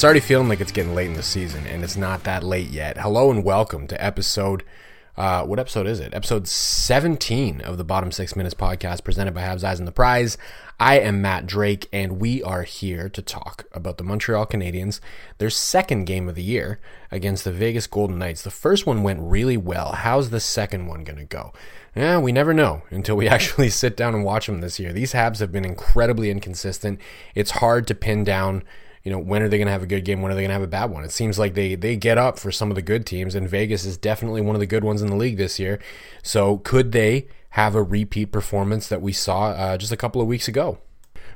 it's already feeling like it's getting late in the season, and it's not that late yet. Hello and welcome to episode. Uh, what episode is it? Episode 17 of the Bottom Six Minutes podcast presented by Habs Eyes on the Prize. I am Matt Drake, and we are here to talk about the Montreal Canadiens, their second game of the year against the Vegas Golden Knights. The first one went really well. How's the second one going to go? Yeah, we never know until we actually sit down and watch them this year. These Habs have been incredibly inconsistent. It's hard to pin down you know, when are they going to have a good game? When are they going to have a bad one? It seems like they they get up for some of the good teams, and Vegas is definitely one of the good ones in the league this year. So could they have a repeat performance that we saw uh, just a couple of weeks ago?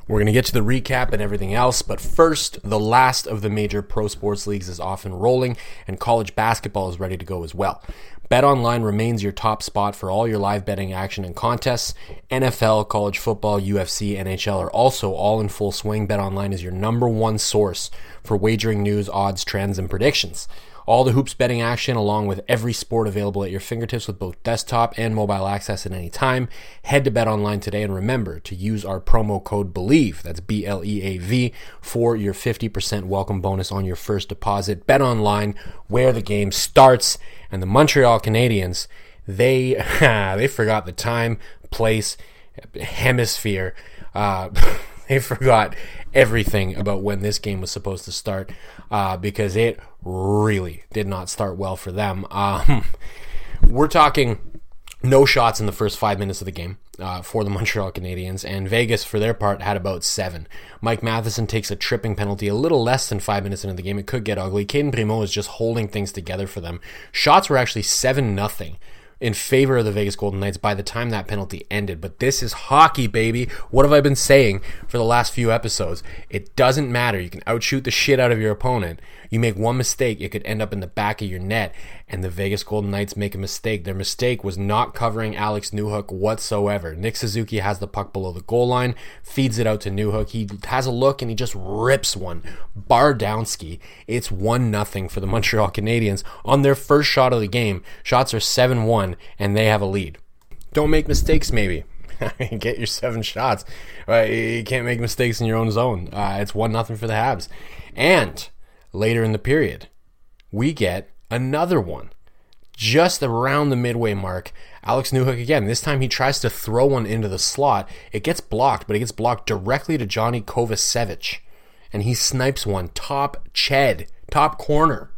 We're going to get to the recap and everything else, but first, the last of the major pro sports leagues is off and rolling, and college basketball is ready to go as well. BetOnline remains your top spot for all your live betting action and contests. NFL, college football, UFC, NHL are also all in full swing. BetOnline is your number one source for wagering news, odds, trends, and predictions. All the hoops betting action, along with every sport available at your fingertips with both desktop and mobile access at any time. Head to Bet Online today and remember to use our promo code BELIEVE, that's B L E A V, for your 50% welcome bonus on your first deposit. Bet Online, where the game starts. And the Montreal Canadiens, they, they forgot the time, place, hemisphere. Uh, they forgot everything about when this game was supposed to start uh, because it really did not start well for them. Um, we're talking no shots in the first five minutes of the game uh, for the Montreal Canadiens, and Vegas, for their part, had about seven. Mike Matheson takes a tripping penalty a little less than five minutes into the game. It could get ugly. Cayden Primeau is just holding things together for them. Shots were actually 7 nothing in favor of the Vegas Golden Knights by the time that penalty ended. But this is hockey, baby. What have I been saying for the last few episodes? It doesn't matter. You can outshoot the shit out of your opponent. You make one mistake, it could end up in the back of your net. And the Vegas Golden Knights make a mistake. Their mistake was not covering Alex Newhook whatsoever. Nick Suzuki has the puck below the goal line, feeds it out to Newhook. He has a look and he just rips one. Bardowski. It's 1 nothing for the Montreal Canadiens on their first shot of the game. Shots are 7 1, and they have a lead. Don't make mistakes, maybe. Get your seven shots. You can't make mistakes in your own zone. Uh, it's 1 nothing for the Habs. And later in the period, we get another one. Just around the midway mark, Alex Newhook again. This time he tries to throw one into the slot. It gets blocked, but it gets blocked directly to Johnny Kovacevic. And he snipes one top ched, top corner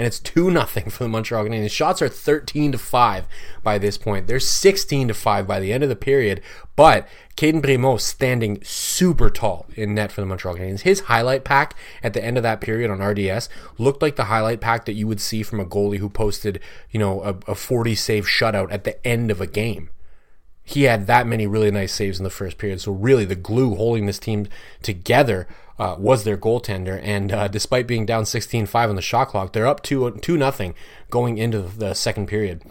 and it's 2 nothing for the Montreal Canadiens. Shots are 13 to 5 by this point. They're 16 to 5 by the end of the period, but Cayden Primeau standing super tall in net for the Montreal Canadiens. His highlight pack at the end of that period on RDS looked like the highlight pack that you would see from a goalie who posted, you know, a, a 40 save shutout at the end of a game he had that many really nice saves in the first period. So really, the glue holding this team together uh, was their goaltender. And uh, despite being down 16-5 on the shot clock, they're up 2 2 nothing going into the second period.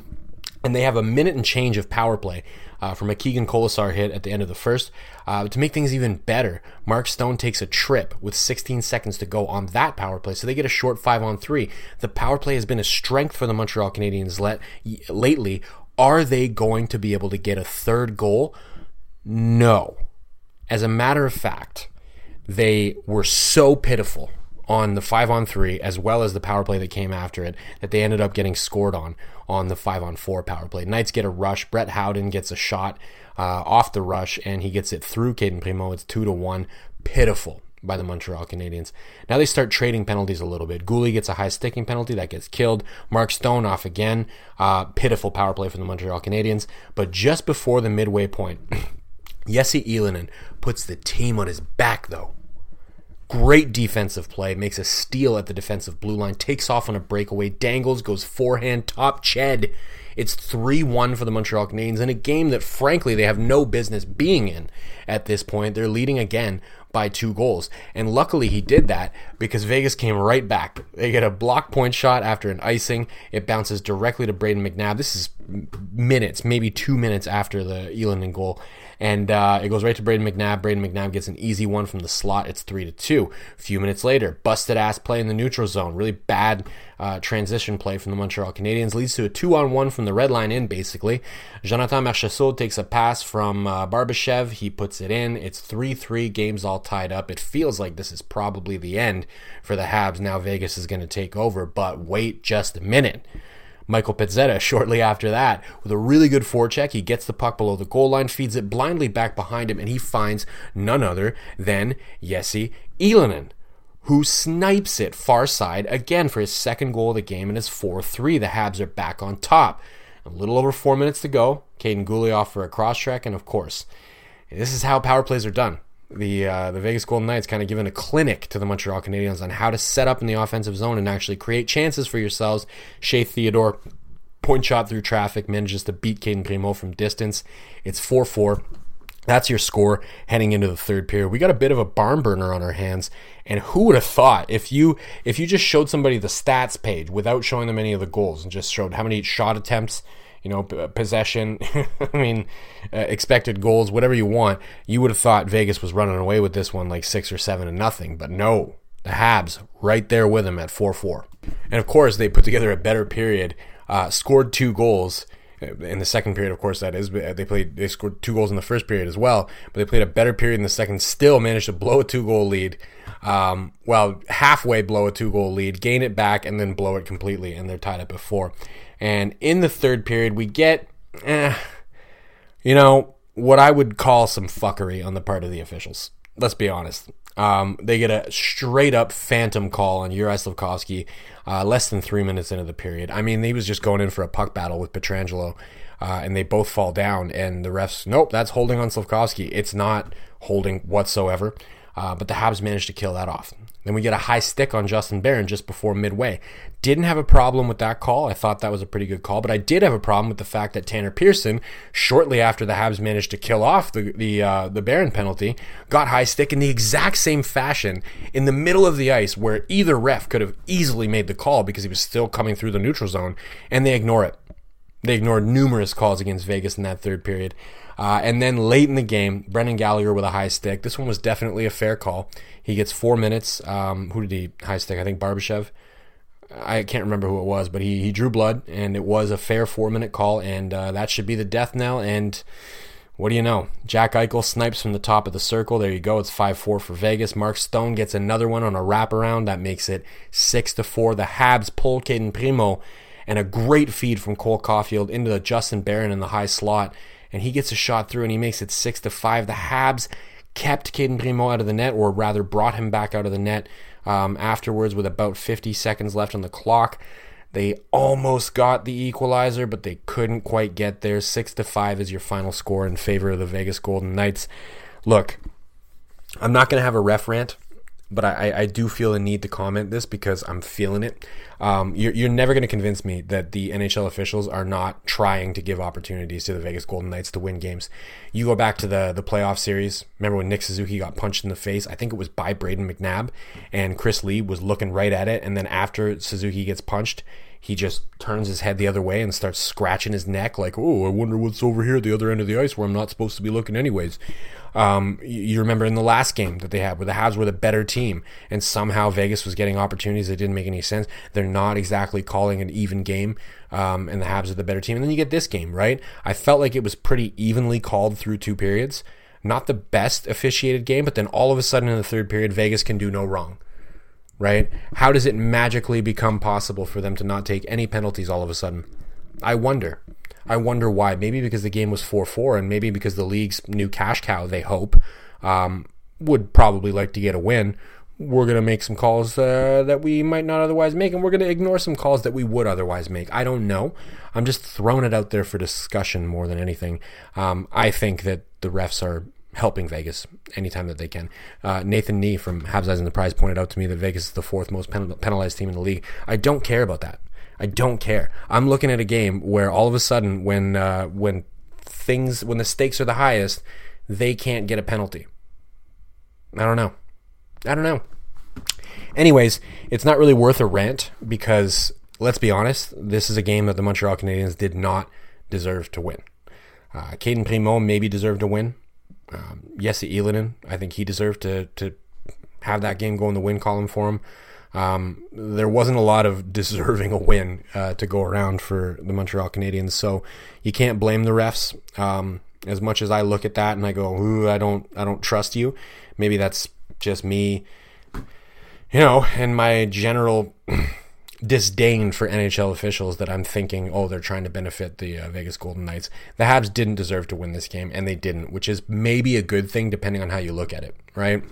And they have a minute and change of power play uh, from a Keegan Kolesar hit at the end of the first. Uh, to make things even better, Mark Stone takes a trip with 16 seconds to go on that power play, so they get a short five on three. The power play has been a strength for the Montreal Canadiens let, lately. Are they going to be able to get a third goal? No. As a matter of fact, they were so pitiful on the five on three as well as the power play that came after it that they ended up getting scored on on the five on four power play. Knights get a rush. Brett Howden gets a shot uh, off the rush and he gets it through Cayden Primeau. It's two to one. Pitiful by the Montreal Canadiens. Now they start trading penalties a little bit. Guhle gets a high sticking penalty that gets killed. Mark Stone off again. Uh, pitiful power play for the Montreal Canadiens. But just before the midway point, Jesse Ylönen puts the team on his back though Great defensive play, makes a steal at the defensive blue line, takes off on a breakaway, dangles, goes forehand, top ched. It's 3 1 for the Montreal Canadiens in a game that, frankly, they have no business being in at this point. They're leading again by two goals. And luckily, he did that because Vegas came right back. They get a block point shot after an icing. It bounces directly to Brayden McNabb. This is minutes, maybe two minutes after the Ylönen goal and uh, it goes right to Brayden McNabb. Brayden McNabb gets an easy one from the slot. It's three to two. A few minutes later, busted ass play in the neutral zone. Really bad uh, transition play from the Montreal Canadiens leads to a two on one from the red line in. Basically, Jonathan Marchessault takes a pass from uh, Barbashev. He puts it in. It's three three. Games all tied up. It feels like this is probably the end for the Habs. Now Vegas is going to take over, but wait just a minute. Michael Pezzetta shortly after that with a really good forecheck. He gets the puck below the goal line, feeds it blindly back behind him, and he finds none other than Jesse Ylönen, who snipes it far side again for his second goal of the game and his 4 3. The Habs are back on top. A little over four minutes to go. Kaiden Guhle for a cross track, and of course, this is how power plays are done the uh, the Vegas Golden Knights kind of given a clinic to the Montreal Canadiens on how to set up in the offensive zone and actually create chances for yourselves. Shea Theodore point shot through traffic manages to beat Cayden Primeau from distance. It's 4-4. That's your score heading into the third period. We got a bit of a barn burner on our hands, and who would have thought if you if you just showed somebody the stats page without showing them any of the goals and just showed how many shot attempts you know, possession, I mean, uh, expected goals, whatever you want, you would have thought Vegas was running away with this one like six or seven and nothing. But no, the Habs right there with them at 4 4. And of course, they put together a better period, uh, scored two goals. Uh, in the second period, of course, that is. They played. They scored two goals in the first period as well, but they played a better period in the second. Still managed to blow a two-goal lead. Um, well, halfway blow a two-goal lead, gain it back, and then blow it completely, and they're tied up at four. And in the third period, we get, eh, you know, what I would call some fuckery on the part of the officials. Let's be honest. Um, they get a straight up phantom call on Uri Slafkovsky uh, less than three minutes into the period. I mean, he was just going in for a puck battle with Pietrangelo, uh, and they both fall down. And the refs, nope, that's holding on Slafkovsky. It's not holding whatsoever. Uh, but the Habs managed to kill that off. Then we get a high stick on Justin Barron just before midway. Didn't have a problem with that call. I thought that was a pretty good call, but I did have a problem with the fact that Tanner Pearson, shortly after the Habs managed to kill off the the uh, the Barron penalty, got high stick in the exact same fashion in the middle of the ice, where either ref could have easily made the call because he was still coming through the neutral zone, and they ignore it. They ignored numerous calls against Vegas in that third period. Uh, and then late in the game, Brendan Gallagher with a high stick. This one was definitely a fair call. He gets four minutes. Um, who did he high stick? I think Barbashev. I can't remember who it was, but he, he drew blood, and it was a fair four minute call, and uh, that should be the death knell. And what do you know? Jack Eichel snipes from the top of the circle. There you go. It's 5 4 for Vegas. Mark Stone gets another one on a wraparound. That makes it 6 to 4. The Habs pull Cayden Primeau, and a great feed from Cole Caufield into Justin Barron in the high slot and he gets a shot through and he makes it six to five. The Habs kept Cayden Primeau out of the net, or rather brought him back out of the net um, afterwards with about 50 seconds left on the clock. They almost got the equalizer, but they couldn't quite get there. Six to five is your final score in favor of the Vegas Golden Knights. Look, I'm not going to have a ref rant but I, I do feel a need to comment this because I'm feeling it. Um, you're, you're never going to convince me that the NHL officials are not trying to give opportunities to the Vegas Golden Knights to win games. You go back to the the playoff series. Remember when Nick Suzuki got punched in the face? I think it was by Brayden McNabb, and Chris Lee was looking right at it. And then after Suzuki gets punched, he just turns his head the other way and starts scratching his neck like, oh, I wonder what's over here at the other end of the ice where I'm not supposed to be looking anyways. Um, you remember in the last game that they had where the Habs were the better team and somehow Vegas was getting opportunities that didn't make any sense. They're not exactly calling an even game um, and the Habs are the better team. And then you get this game, right? I felt like it was pretty evenly called through two periods. Not the best officiated game, but then all of a sudden in the third period, Vegas can do no wrong right? How does it magically become possible for them to not take any penalties all of a sudden? I wonder. I wonder why. Maybe because the game was 4 4, and maybe because the league's new cash cow, they hope, um, would probably like to get a win. We're going to make some calls uh, that we might not otherwise make, and we're going to ignore some calls that we would otherwise make. I don't know. I'm just throwing it out there for discussion more than anything. Um, I think that the refs are helping Vegas anytime that they can. Uh, Nathan Nee from Habs Eyes on the Prize pointed out to me that Vegas is the fourth most pen- penalized team in the league. I don't care about that. I don't care. I'm looking at a game where all of a sudden, when uh, when things when the stakes are the highest, they can't get a penalty. I don't know. I don't know. Anyways, it's not really worth a rant because let's be honest, this is a game that the Montreal Canadiens did not deserve to win. Uh, Cayden Primeau maybe deserved to win Um, Jesse Ylönen, I think he deserved to to have that game go in the win column for him. Um, there wasn't a lot of deserving a win uh, to go around for the Montreal Canadiens, so you can't blame the refs. Um, as much as I look at that and I go, Ooh, I don't, I don't trust you. Maybe that's just me, you know, and my general disdain for NHL officials that I'm thinking, oh, they're trying to benefit the uh, Vegas Golden Knights. The Habs didn't deserve to win this game, and they didn't, which is maybe a good thing depending on how you look at it, right?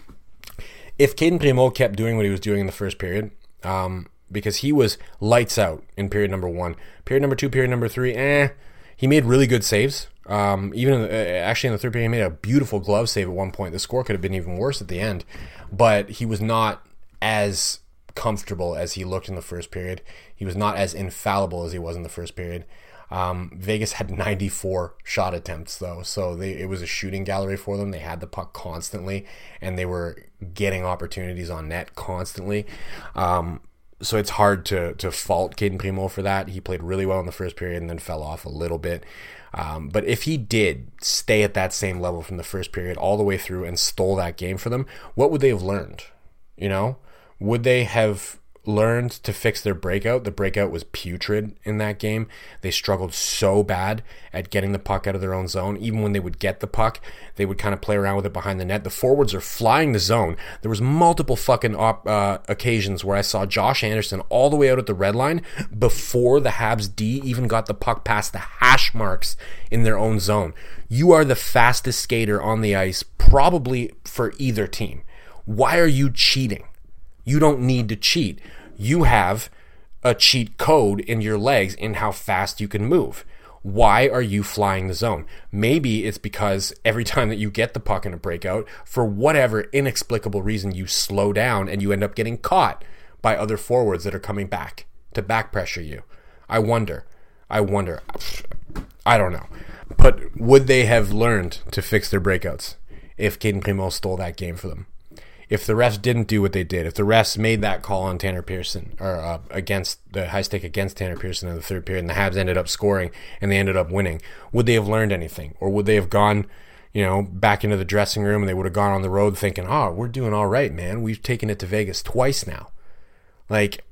if Cayden Primeau kept doing what he was doing in the first period, um, because he was lights out in period number one, period number two, period number three, eh, he made really good saves. Um, even in the, uh, actually in the third period, he made a beautiful glove save at one point. The score could have been even worse at the end, but he was not as comfortable as he looked in the first period. He was not as infallible as he was in the first period. Um, Vegas had 94 shot attempts though, so they, it was a shooting gallery for them. They had the puck constantly, and they were getting opportunities on net constantly. Um, so it's hard to to fault Cayden Primeau for that. He played really well in the first period and then fell off a little bit. Um, but if he did stay at that same level from the first period all the way through and stole that game for them, what would they have learned? You know, would they have learned to fix their breakout. The breakout was putrid in that game. They struggled so bad at getting the puck out of their own zone. Even when they would get the puck, they would kind of play around with it behind the net. The forwards are flying the zone. There was multiple fucking op- uh, occasions where I saw Josh Anderson all the way out at the red line before the Habs D even got the puck past the hash marks in their own zone. You are the fastest skater on the ice, probably for either team. Why are you cheating? You don't need to cheat you have a cheat code in your legs in how fast you can move. Why are you flying the zone? Maybe it's because every time that you get the puck in a breakout, for whatever inexplicable reason, you slow down and you end up getting caught by other forwards that are coming back to back pressure you. I wonder. I wonder. I don't know. But would they have learned to fix their breakouts if Cayden Primeau stole that game for them? If the refs didn't do what they did, if the refs made that call on Tanner Pearson or uh, against the high stick against Tanner Pearson in the third period, and the Habs ended up scoring and they ended up winning, would they have learned anything, or would they have gone, you know, back into the dressing room and they would have gone on the road thinking, "Oh, we're doing all right, man. We've taken it to Vegas twice now." Like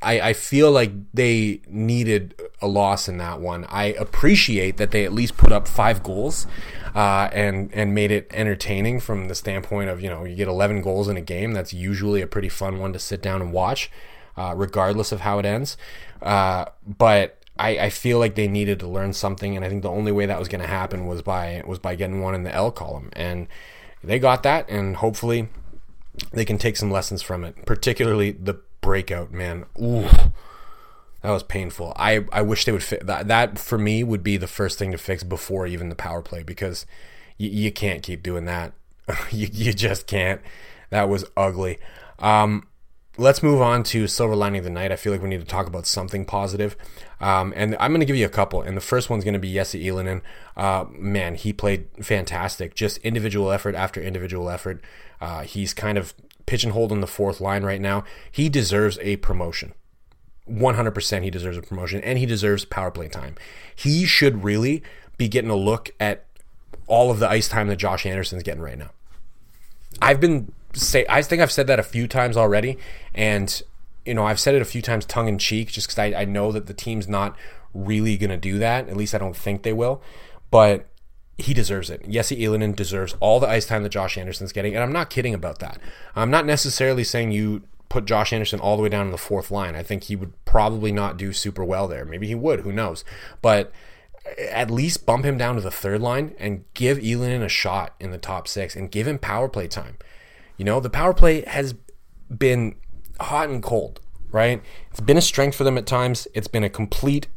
I, I feel like they needed a loss in that one. I appreciate that they at least put up five goals uh, and and made it entertaining from the standpoint of you know you get 11 goals in a game. That's usually a pretty fun one to sit down and watch, uh, regardless of how it ends. Uh, but I, I feel like they needed to learn something, and I think the only way that was going to happen was by was by getting one in the L column, and they got that, and hopefully they can take some lessons from it, particularly the breakout, man. Ooh, that was painful. I, I wish they would fit that. That for me would be the first thing to fix before even the power play because y- you can't keep doing that. you, you just can't. That was ugly. Um, let's move on to silver lining of the night. I feel like we need to talk about something positive. Um, and I'm going to give you a couple. And the first one's going to be Jesse Ylönen. Uh, man, he played fantastic. Just individual effort after individual effort. Uh, he's kind of pigeonholed in the fourth line right now. He deserves a promotion. 100% he deserves a promotion and he deserves power play time. He should really be getting a look at all of the ice time that Josh Anderson's getting right now. I've been say I think I've said that a few times already and you know, I've said it a few times tongue in cheek just cuz I, I know that the team's not really going to do that. At least I don't think they will. But he deserves it. Jesse Ylönen deserves all the ice time that Josh Anderson's getting, and I'm not kidding about that. I'm not necessarily saying you put Josh Anderson all the way down in the fourth line. I think he would probably not do super well there. Maybe he would, who knows? But at least bump him down to the third line and give Ylönen a shot in the top six and give him power play time. You know, the power play has been hot and cold, right? It's been a strength for them at times. It's been a complete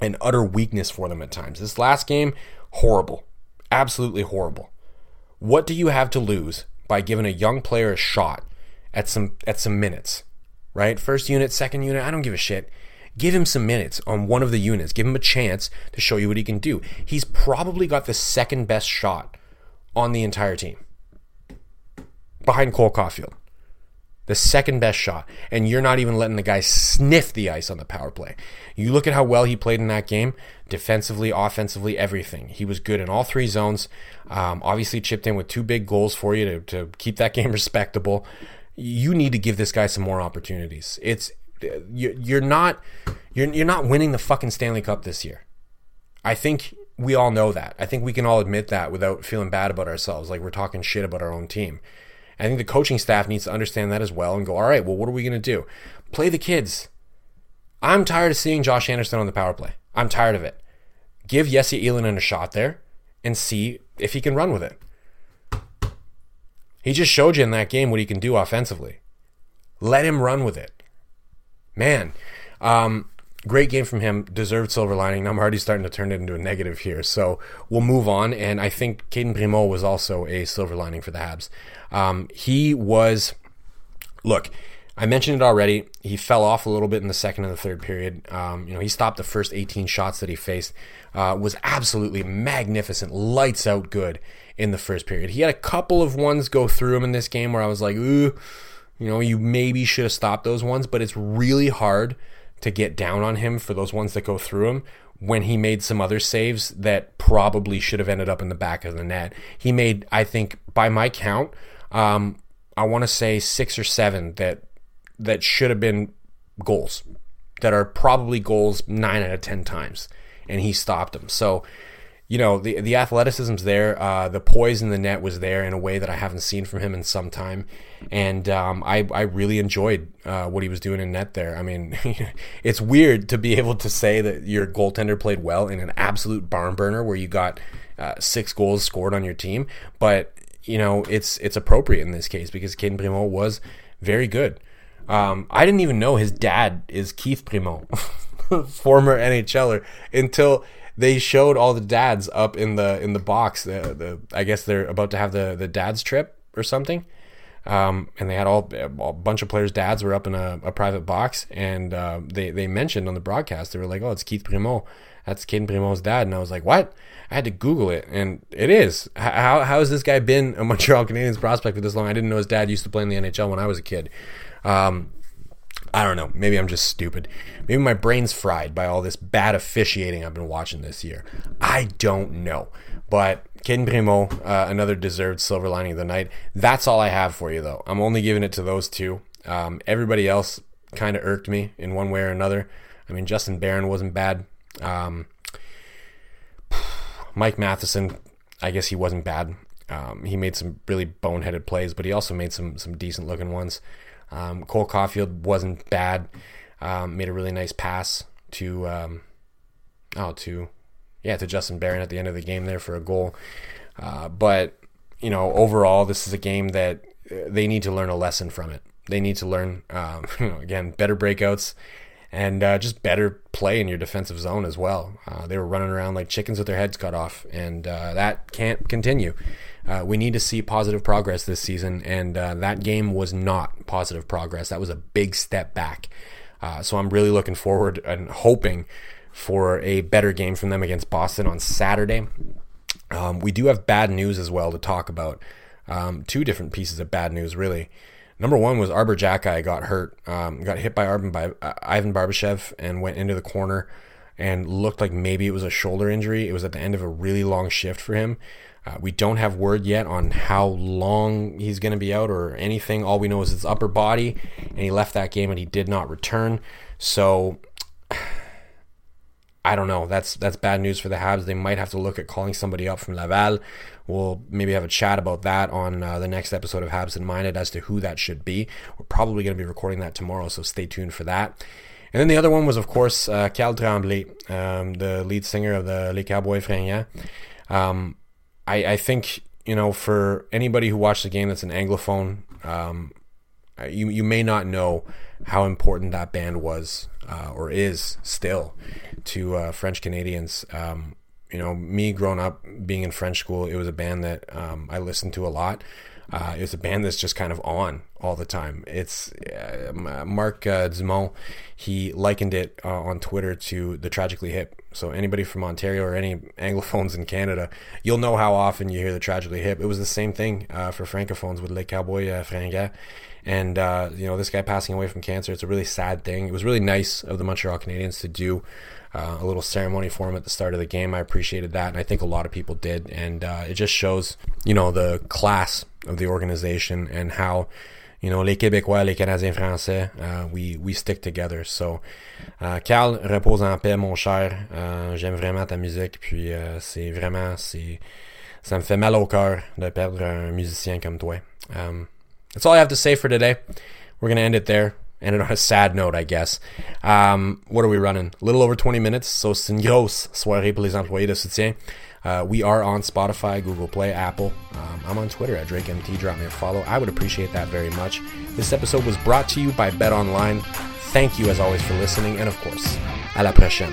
and utter weakness for them at times. This last game horrible. Absolutely horrible. What do you have to lose by giving a young player a shot at some at some minutes? Right? First unit, second unit, I don't give a shit. Give him some minutes on one of the units. Give him a chance to show you what he can do. He's probably got the second best shot on the entire team. Behind Cole Caufield. The second best shot, and you're not even letting the guy sniff the ice on the power play. You look at how well he played in that game, defensively, offensively, everything. He was good in all three zones. Um, obviously, chipped in with two big goals for you to, to keep that game respectable. You need to give this guy some more opportunities. It's you're not you're you're not winning the fucking Stanley Cup this year. I think we all know that. I think we can all admit that without feeling bad about ourselves, like we're talking shit about our own team. I think the coaching staff needs to understand that as well and go, all right, well, what are we going to do? Play the kids. I'm tired of seeing Josh Anderson on the power play. I'm tired of it. Give Jesse Ylönen a shot there and see if he can run with it. He just showed you in that game what he can do offensively. Let him run with it. Man, um, great game from him. Deserved silver lining. I'm already starting to turn it into a negative here. So we'll move on. And I think Cayden Primeau was also a silver lining for the Habs. Um, he was, look, I mentioned it already. He fell off a little bit in the second and the third period. Um, you know, he stopped the first 18 shots that he faced. Uh, was absolutely magnificent, lights out good in the first period. He had a couple of ones go through him in this game where I was like, ooh, you know, you maybe should have stopped those ones, but it's really hard to get down on him for those ones that go through him when he made some other saves that probably should have ended up in the back of the net. He made, I think, by my count, um, I want to say six or seven that that should have been goals that are probably goals nine out of ten times, and he stopped them. So, you know, the the athleticism's there, uh, the poise in the net was there in a way that I haven't seen from him in some time, and um, I I really enjoyed uh, what he was doing in net there. I mean, it's weird to be able to say that your goaltender played well in an absolute barn burner where you got uh, six goals scored on your team, but you know, it's it's appropriate in this case because Cayden Primeau was very good. Um, I didn't even know his dad is Keith Primeau, former NHLer, until they showed all the dads up in the in the box. The, the I guess they're about to have the the dads trip or something. Um, and they had all a bunch of players' dads were up in a, a private box, and uh, they they mentioned on the broadcast they were like, "Oh, it's Keith Primeau, that's Cayden Primeau's dad," and I was like, "What?" I had to Google it, and it is. How how has this guy been a Montreal Canadiens prospect for this long? I didn't know his dad used to play in the NHL when I was a kid. Um, I don't know. Maybe I'm just stupid. Maybe my brain's fried by all this bad officiating I've been watching this year. I don't know. But Ken Primeau, uh, another deserved silver lining of the night. That's all I have for you, though. I'm only giving it to those two. Um, everybody else kind of irked me in one way or another. I mean, Justin Barron wasn't bad. Um, Mike Matheson, I guess he wasn't bad. Um, he made some really boneheaded plays, but he also made some some decent looking ones. Um, Cole Caufield wasn't bad. Um, made a really nice pass to um, oh to yeah to Justin Barron at the end of the game there for a goal. Uh, but you know overall, this is a game that uh, they need to learn a lesson from it. They need to learn um, again better breakouts and uh, just better play in your defensive zone as well. Uh, they were running around like chickens with their heads cut off, and uh, that can't continue. Uh, we need to see positive progress this season, and uh, that game was not positive progress. That was a big step back. Uh, so I'm really looking forward and hoping for a better game from them against Boston on Saturday. Um, we do have bad news as well to talk about. Um, two different pieces of bad news, really. Number one was Arber Xhekaj got hurt, um, got hit by by uh, Ivan Barbashev and went into the corner and looked like maybe it was a shoulder injury. It was at the end of a really long shift for him. Uh, we don't have word yet on how long he's going to be out or anything. All we know is his upper body, and he left that game and he did not return. So I don't know. That's that's bad news for the Habs. They might have to look at calling somebody up from Laval. We'll maybe have a chat about that on uh, the next episode of Habs and Minded as to who that should be. We're probably going to be recording that tomorrow, so stay tuned for that. And then the other one was, of course, uh, Karl Tremblay, um, the lead singer of the Les Cowboys Fringants. Um, I, I think, you know, for anybody who watched the game that's an Anglophone, um, you, you may not know how important that band was uh, or is still to uh, French Canadians. Um, you know, me growing up being in French school, it was a band that um, I listened to a lot. Uh, it was a band that's just kind of on all the time. It's uh, Mark uh, Dumont. He likened it uh, on Twitter to the tragically hip. So anybody from Ontario or any anglophones in Canada, you'll know how often you hear the tragically hip. It was the same thing uh, for francophones with Les Cowboys uh, Fringants. And uh, you know this guy passing away from cancer. It's a really sad thing. It was really nice of the Montreal Canadiens to do uh, a little ceremony for him at the start of the game. I appreciated that, and I think a lot of people did. And uh, it just shows, you know, the class of the organization and how you know, les Québécois, les Canadiens français, uh, we, we stick together. So, uh, Karl, repose en paix, mon cher. Uh, J'aime vraiment ta musique, puis uh, c'est vraiment, c'est, ça me fait mal au cœur de perdre un musicien comme toi. Um, that's all I have to say for today. We're gonna end it there. End it on a sad note, I guess. Um, what are we running? A little over 20 minutes, so c'est une grosse soirée pour les employés de soutien. Uh, we are on Spotify, Google Play, Apple. Um, I'm on Twitter at DrakeMT. Drop me a follow. I would appreciate that very much. This episode was brought to you by Bet Online. Thank you, as always, for listening. And of course, à la prochaine.